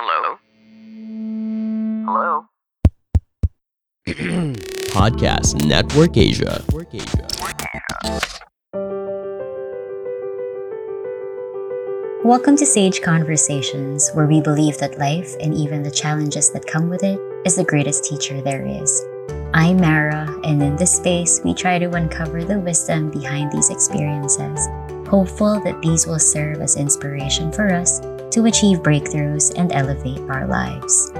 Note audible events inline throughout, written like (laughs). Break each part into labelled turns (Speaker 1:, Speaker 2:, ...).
Speaker 1: Hello? Hello? (clears throat)
Speaker 2: Podcast Network Asia.
Speaker 3: Welcome to Sage Conversations, where we believe that life and even the challenges that come with it is the greatest teacher there is. I'm Mara, and in this space, we try to uncover the wisdom behind these experiences, hopeful that these will serve as inspiration for us to achieve breakthroughs and elevate our lives.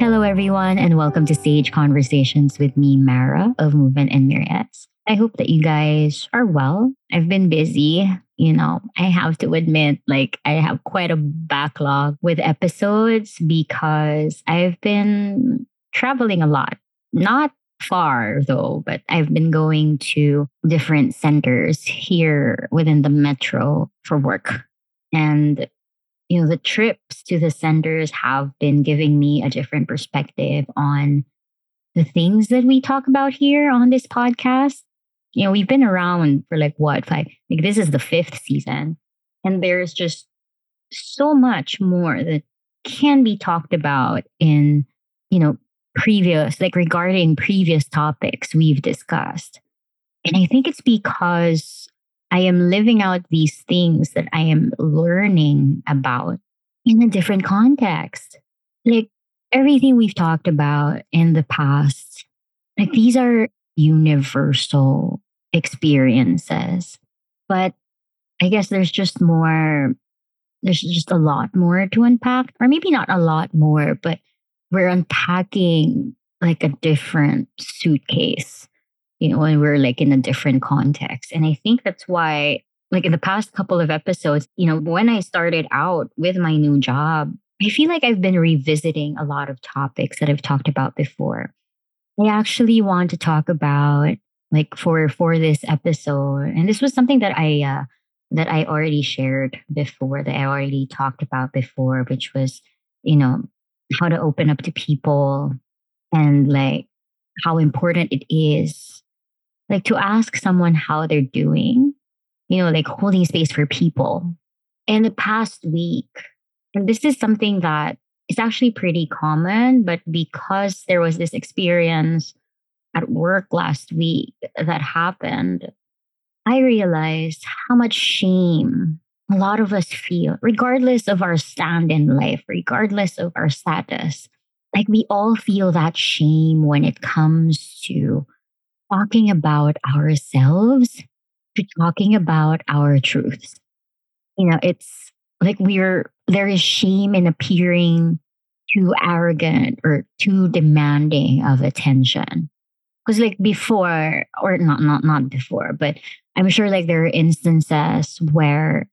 Speaker 3: Hello, everyone, and welcome to Sage Conversations with me, Mara of Movement and Myriads. I hope that you guys are well. I've been busy. You know, I have to admit, like, I have quite a backlog with episodes because I've been traveling a lot. Not far though, but I've been going to different centers here within the metro for work. And, you know, the trips to the centers have been giving me a different perspective on the things that we talk about here on this podcast. You know, we've been around for like what, five, like this is the fifth season. And there's just so much more that can be talked about in, you know, previous, like regarding previous topics we've discussed. And I think it's because I am living out these things that I am learning about in a different context. Like everything we've talked about in the past, like these are universal experiences. But I guess there's just more, there's just a lot more to unpack, or maybe not a lot more, but we're unpacking like a different suitcase, you know, when we're like in a different context. And I think that's why, like in the past couple of episodes, you know, when I started out with my new job, I feel like I've been revisiting a lot of topics that I've talked about before. I actually want to talk about like for for this episode, and this was something that I uh, that I already shared before, that I already talked about before, which was you know how to open up to people and like how important it is like to ask someone how they're doing you know like holding space for people. In the past week and this is something that is actually pretty common but because there was this experience at work last week that happened i realized how much shame a lot of us feel, regardless of our stand in life, regardless of our status. Like we all feel that shame when it comes to talking about ourselves, to talking about our truths. You know, it's like we're, there is shame in appearing too arrogant or too demanding of attention. Because like before, or not, not, not before, but I'm sure like there are instances where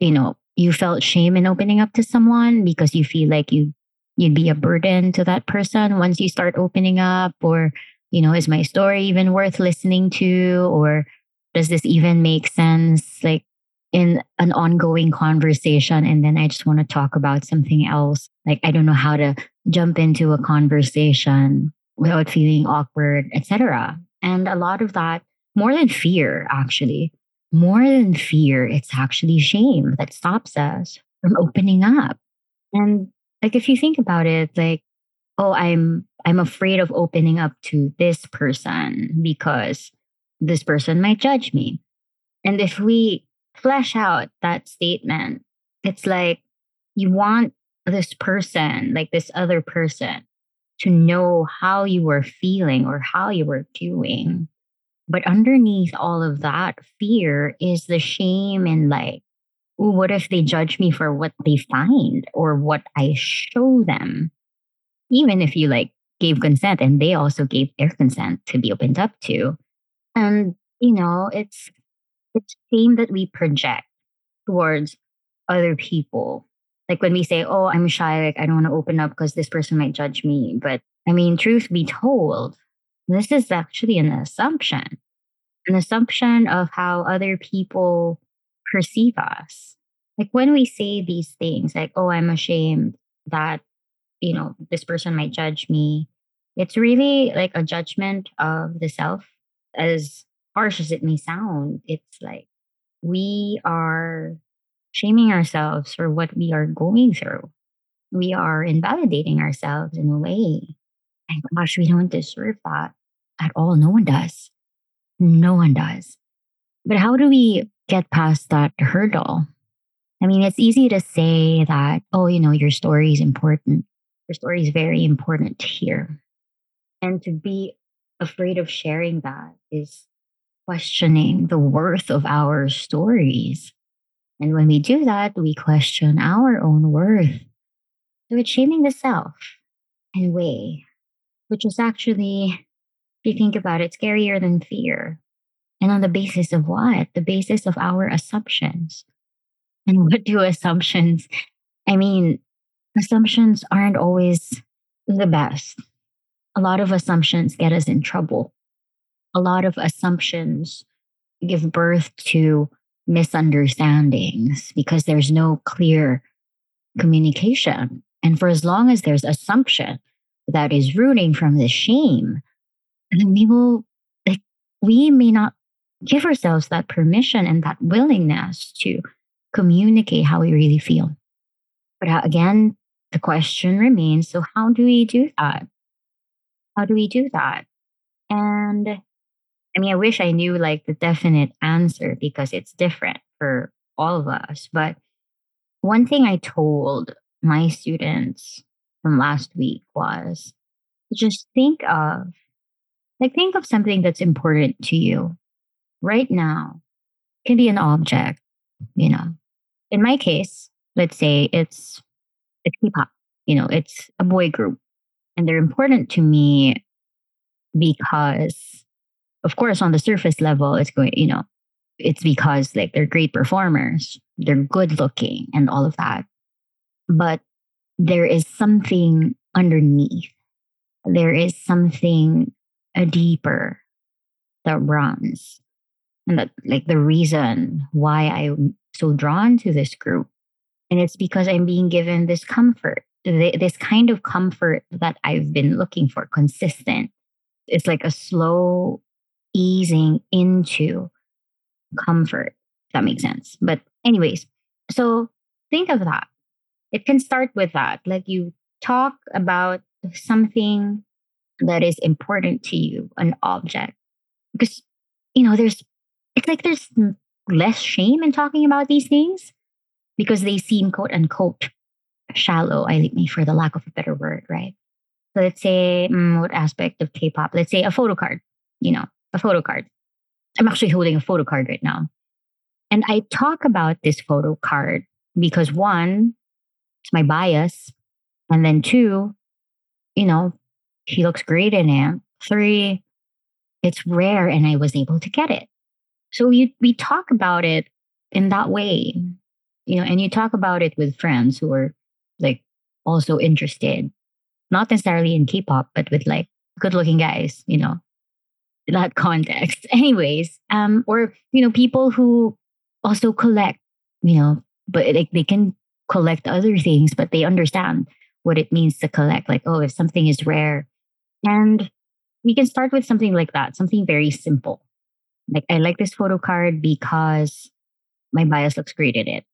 Speaker 3: you know, you felt shame in opening up to someone because you feel like you you'd be a burden to that person once you start opening up? Or you know is my story even worth listening to? Or does this even make sense like in an ongoing conversation? And then i just want to talk about something else. Like i don't know how to jump into a conversation without feeling awkward etc and a lot of that more than fear actually more than fear, it's actually shame that stops us from opening up. And like if you think about it, like, oh, I'm I'm afraid of opening up to this person because this person might judge me. And if we flesh out that statement, it's like you want this person, like this other person, to know how you were feeling or how you were doing. But underneath all of that fear is the shame and like, what if they judge me for what they find or what I show them? Even if you like gave consent and they also gave their consent to be opened up to. And, you know, it's it's shame that we project towards other people. Like when we say, oh, I'm shy, like I don't want to open up because this person might judge me. But I mean, truth be told, this is actually an assumption, an assumption of how other people perceive us. Like when we say these things, like, oh, I'm ashamed that, you know, this person might judge me, it's really like a judgment of the self. As harsh as it may sound, it's like we are shaming ourselves for what we are going through. We are invalidating ourselves in a way. And gosh, we don't deserve that at all. No one does. No one does. But how do we get past that hurdle? I mean, it's easy to say that, oh, you know, your story is important. Your story is very important here. And to be afraid of sharing that is questioning the worth of our stories. And when we do that, we question our own worth. So it's shaming the self in a way, which is actually, if you think about it, scarier than fear. And on the basis of what? The basis of our assumptions. And (laughs) what do assumptions? I mean, assumptions aren't always the best. A lot of assumptions get us in trouble. A lot of assumptions give birth to misunderstandings because there's no clear communication. And for as long as there's assumption that is rooting from the shame, then we will, like, we may not give ourselves that permission and that willingness to communicate how we really feel. But uh, again, the question remains so, how do we do that? How do we do that? And I mean, I wish I knew like the definite answer because it's different for all of us. But one thing I told my students from last week was just think of like think of something that's important to you right now it can be an object you know in my case, let's say it's it's K-pop, you know, it's a boy group, and they're important to me because, of course, on the surface level, it's going, you know, it's because like they're great performers, they're good looking, and all of that. But there is something underneath. There is something a deeper that runs and that like the reason why I'm so drawn to this group. And it's because I'm being given this comfort, this kind of comfort that I've been looking for, consistent. It's like a slow easing into comfort. that makes sense. But, anyways, so think of that. It can start with that. Like you talk about something that is important to you, an object. Because, you know, there's it's like there's less shame in talking about these things because they seem quote unquote shallow. I mean, for the lack of a better word, right? So let's say mm, what aspect of K-pop? Let's say a photo card. You know, a photo card. I'm actually holding a photo card right now, and I talk about this photo card because one, it's my bias, and then two, you know, he looks great in it. Three, it's rare, and I was able to get it. So you, we talk about it in that way, you know, and you talk about it with friends who are like also interested, not necessarily in K-pop, but with like good-looking guys, you know, that (laughs) context. Anyways, um, or you know, people who also collect, you know, but like they can collect other things, but they understand what it means to collect. Like, oh, if something is rare, and we can start with something like that, something very simple like I like this photo card because my bias looks great in it.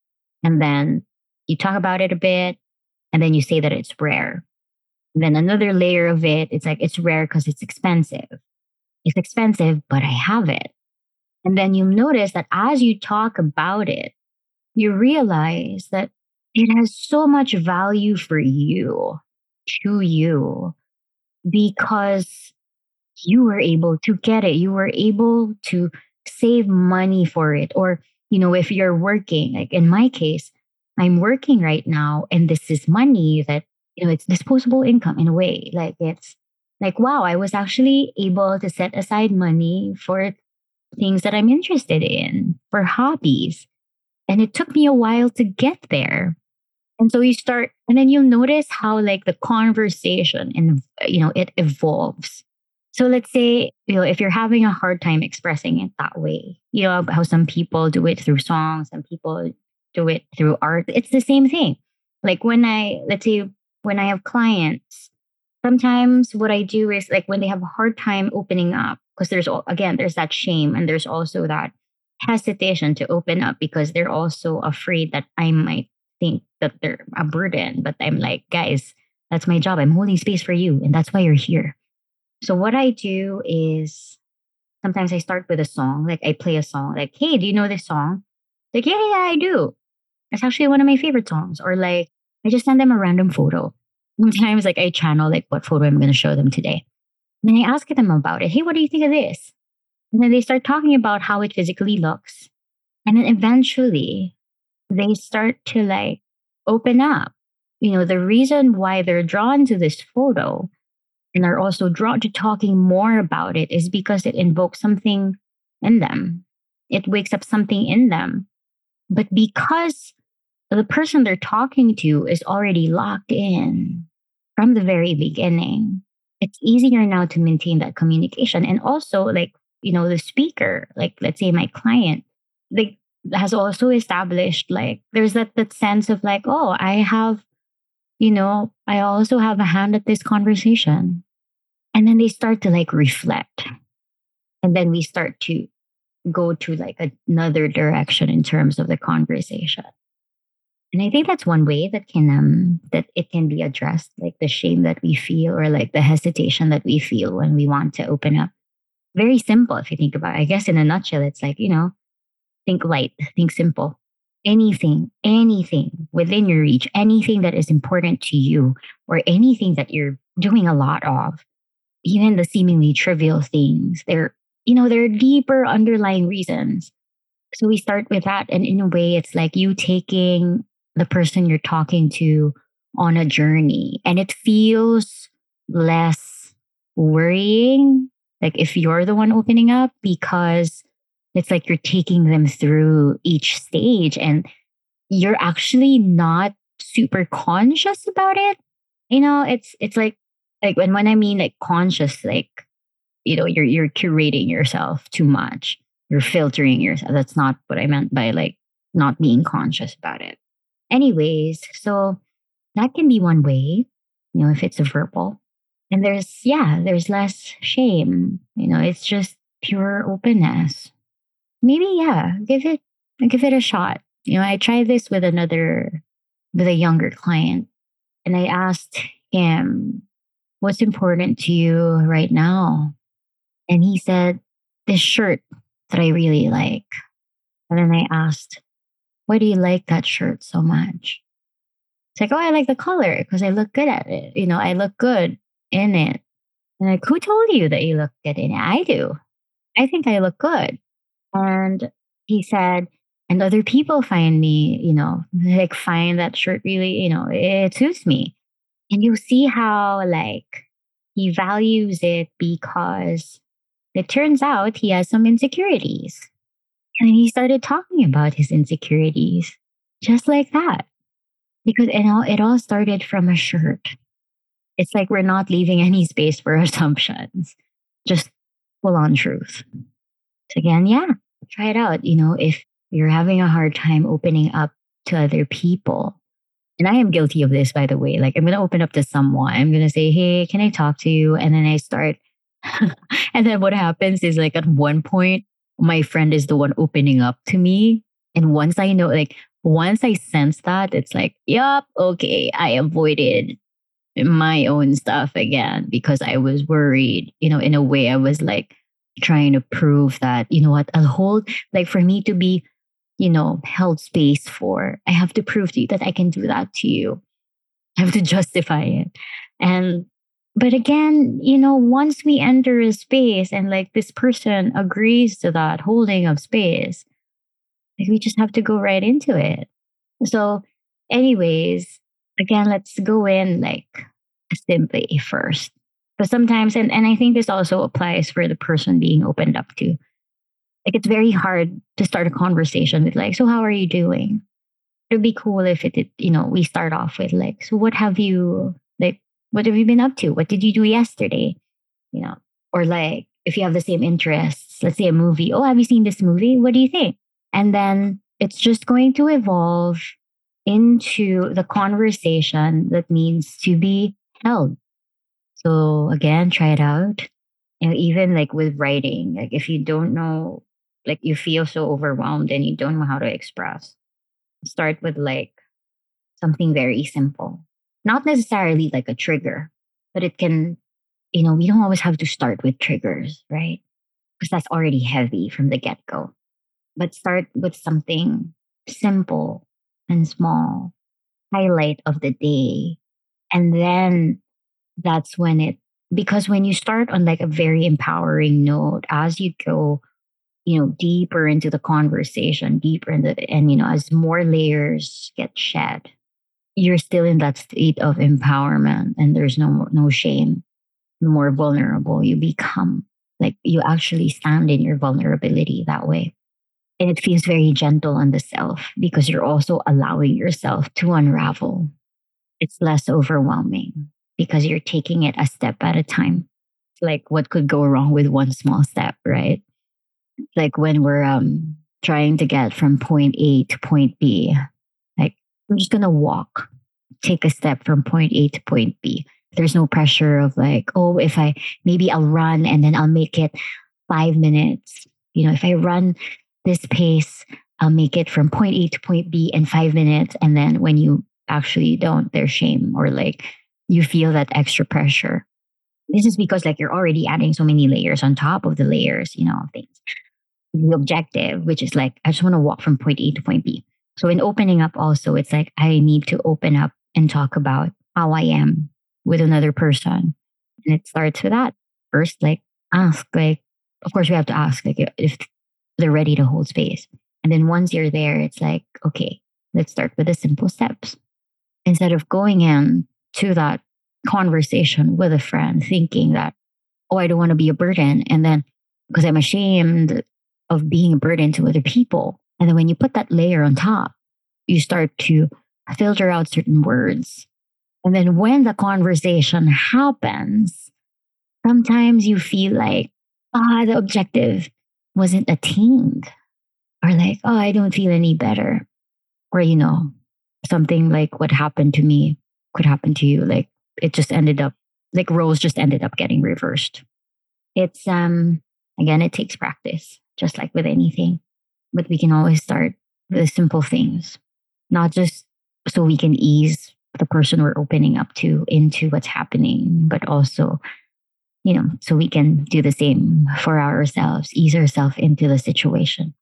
Speaker 3: And then you talk about it a bit and then you say that it's rare. And then another layer of it, it's like it's rare because it's expensive. It's expensive, but I have it. And then you notice that as you talk about it, you realize that it has so much value for you, to you, because you were able to get it. You were able to save money for it. Or, you know, if you're working, like in my case, I'm working right now and this is money that, you know, it's disposable income in a way. Like it's like, wow, I was actually able to set aside money for things that I'm interested in, for hobbies. And it took me a while to get there. And so you start, and then you'll notice how like the conversation and, you know, it evolves so let's say, you know, if you're having a hard time expressing it that way, you know, how some people do it through songs, some people do it through art. It's the same thing. Like when I, let's say, when I have clients, sometimes what I do is like when they have a hard time opening up, because there's, again, there's that shame and there's also that hesitation to open up because they're also afraid that I might think that they're a burden. But I'm like, guys, that's my job. I'm holding space for you, and that's why you're here. So what I do is sometimes I start with a song, like I play a song, like, hey, do you know this song? Like, yeah, yeah, I do. It's actually one of my favorite songs. Or like, I just send them a random photo. (laughs) Sometimes, like, I channel like what photo I'm going to show them today. Then I ask them about it. Hey, what do you think of this? And then they start talking about how it physically looks. And then eventually they start to like open up. You know, the reason why they're drawn to this photo and are also drawn to talking more about it is because it invokes something in them. It wakes up something in them. But because the person they're talking to is already locked in from the very beginning, it's easier now to maintain that communication. And also, like, you know, the speaker, like, let's say my client, like, has also established, like, there's that, that sense of, like, oh, I have, you know, I also have a hand at this conversation. And then they start to like reflect. And then we start to go to like another direction in terms of the conversation. And I think that's one way that can um that it can be addressed, like the shame that we feel or like the hesitation that we feel when we want to open up. Very simple if you think about it. I guess in a nutshell, it's like, you know, think light, think simple. Anything, anything within your reach, anything that is important to you, or anything that you're doing a lot of, even the seemingly trivial things, there, you know, there are deeper underlying reasons. So we start with that. And in a way, it's like you taking the person you're talking to on a journey. And it feels less worrying, like if you're the one opening up, because it's like you're taking them through each stage and you're actually not super conscious about it. You know, it's it's like like when when I mean like conscious, like you know, you're you're curating yourself too much. You're filtering yourself. That's not what I meant by like not being conscious about it. Anyways, so that can be one way, you know, if it's a verbal. And there's yeah, there's less shame. You know, it's just pure openness. Maybe yeah, give it give it a shot. You know, I tried this with another with a younger client and I asked him what's important to you right now? And he said, this shirt that I really like. And then I asked, why do you like that shirt so much? It's like, oh, I like the color because I look good at it. You know, I look good in it. And like, who told you that you look good in it? I do. I think I look good. And he said, and other people find me, you know, like find that shirt really, you know, it suits me. And you see how, like, he values it because it turns out he has some insecurities. And he started talking about his insecurities just like that. Because it all, it all started from a shirt. It's like we're not leaving any space for (laughs) assumptions, just full on truth. So again, yeah, try it out. You know, if you're having a hard time opening up to other people, and I am guilty of this, by the way. Like, I'm going to open up to someone. I'm going to say, Hey, can I talk to you? And then I start. (laughs) and then what happens is, like, at one point, my friend is the one opening up to me. And once I know, like, once I sense that, it's like, Yup, okay, I avoided my own stuff again because I was worried. You know, in a way, I was like trying to prove that, you know what, I'll hold, like, for me to be you know, held space for. I have to prove to you that I can do that to you. I have to (laughs) justify it. And, but again, you know, once we enter a space and like this person agrees to that holding of space, like we just have to go right into it. So, anyways, again, let's go in like simply first. But sometimes, and, and I think this also applies for the person being opened up to like it's very hard to start a conversation with like, so how are you doing? It'd be cool if it, it, you know, we start off with like, so what have you like what have you been up to? What did you do yesterday? You know, or like if you have the same interests, let's say a movie. Oh, have you seen this movie? What do you think? And then it's just going to evolve into the conversation that needs to be held. So again, try it out. Know, even like with writing, like if you don't know like you feel so overwhelmed and you don't know how to express, start with like something very simple. Not necessarily like a trigger, but it can, you know, we don't always have to start with triggers, right? Because that's already heavy from the get go. But start with something simple and small, highlight of the day. And then that's when it, because when you start on like a very empowering note, as you go, you know, deeper into the conversation, deeper in the, and, you know, as more layers get shed, you're still in that state of empowerment and there's no no shame the more vulnerable. You become like you actually stand in your vulnerability that way. And it feels very gentle on the self because you're also allowing yourself to unravel. It's less overwhelming because you're taking it a step at a time like what could go wrong with one small step right like when we're um trying to get from point a to point b I'm just to walk, take a step from point A to point B. There's no pressure of like, oh, if I maybe I'll run and then I'll make it five minutes. You know, if I run this pace, I'll make it from point A to point B in five minutes. And then when you actually don't, there's shame or like you feel that extra pressure. This is because like you're already adding so many layers on top of the layers, you know, things. The objective, which is like, I just want to walk from point A to point B. So in opening up also, it's like I need to open up and talk about how I am with another person. And it starts with that. First, like ask, like, of course we have to ask like if they're ready to hold space. And then once you're there, it's like, okay, let's start with the simple steps. Instead of going in to that conversation with a friend thinking that, oh, I don't want to be a burden. And then because I'm ashamed of being a burden to other people, and then when you put that layer on top, you start to filter out certain words. And then when the conversation happens, sometimes you feel like, ah, the objective wasn't attained. Or like, oh, I don't feel any better. Or, you know, something like what happened to me could happen to you. Like it just ended up, like roles just ended up getting reversed. It's, um, again, it takes practice, just like with anything but we can always start with simple things, not just so we can ease the person we're opening up to into what's happening, but also, you know, so we can do the same for ourselves, ease ourselves into the situation.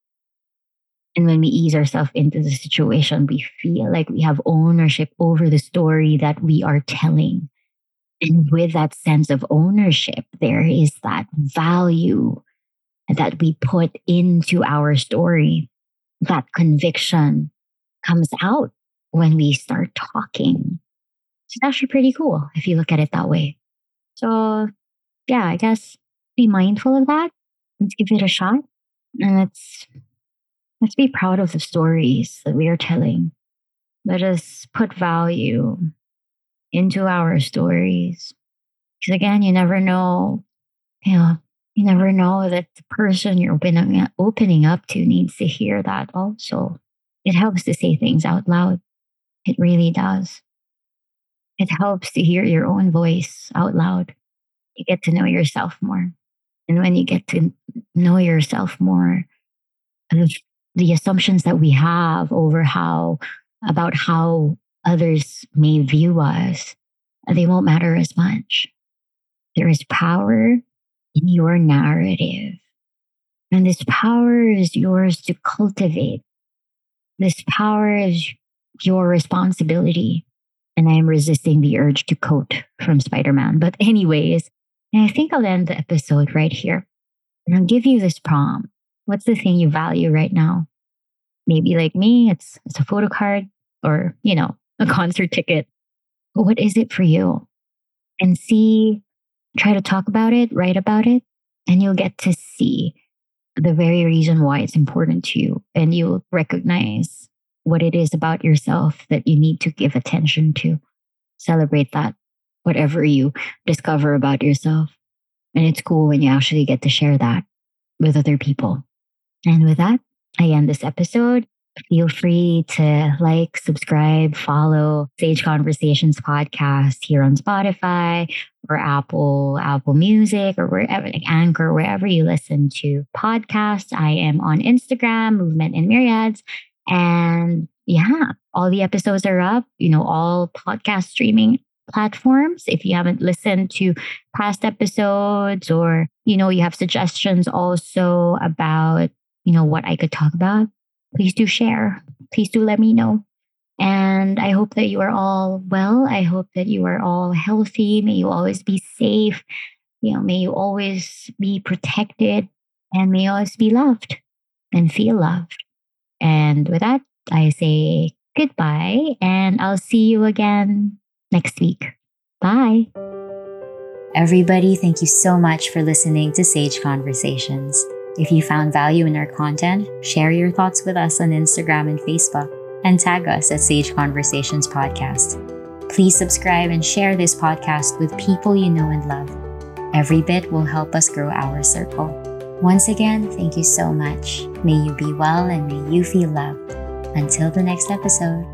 Speaker 3: And when we ease ourselves into the situation, we feel like we have ownership over the story that we are telling. And with that sense of ownership, there is that value that we put into our story, that conviction comes out when we start talking. It's actually pretty cool if you look at it that way. So, yeah, I guess be mindful of that. Let's give it a shot. And let's let's be proud of the stories that we are telling. Let us put value into our stories. Because again, you never know, you know, you never know that the person you're opening, opening up to needs to hear that also. It helps to say things out loud. It really does. It helps to hear your own voice out loud. You get to know yourself more. And when you get to know yourself more, the assumptions that we have over how, about how others may view us, they won't matter as much. There is power in your narrative. And this power is yours to cultivate. This power is your responsibility. And I am resisting the urge to quote from Spider Man. But, anyways, I think I'll end the episode right here. And I'll give you this prompt. What's the thing you value right now? Maybe like me, it's it's a photo card or, you know, a (laughs) concert ticket. What is it for you? And see try to talk about it, write about it, and you'll get to see the very reason why it's important to you. And you'll recognize what it is about yourself that you need to give attention to. Celebrate that, whatever you discover about yourself. And it's cool when you actually get to share that with other people. And with that, I end this episode. feel free to like, subscribe, follow Sage Conversations podcast here on Spotify or Apple, Apple Music or wherever, like Anchor, wherever you listen to podcasts. I am on Instagram, Movement in Myriads. And yeah, all the episodes are up, you know, all podcast streaming platforms. If you haven't listened to past episodes or, you know, you have suggestions also about, you know, what I could talk about, please do share. Please do let me know. And I hope that you are all well. I hope that you are all healthy. May you always be safe. You know, may you always be protected and may you always be loved and feel loved. And with that, I say goodbye and I'll see you again next week. Bye. Everybody, thank you so much for listening to Sage Conversations. If you found value in our content, share your thoughts with us on Instagram and Facebook and tag us at Sage Conversations Podcast. Please subscribe and share this podcast with people you know and love. Every bit will help us grow our circle. Once again, thank you so much. May you be well and may you feel loved. Until the next episode.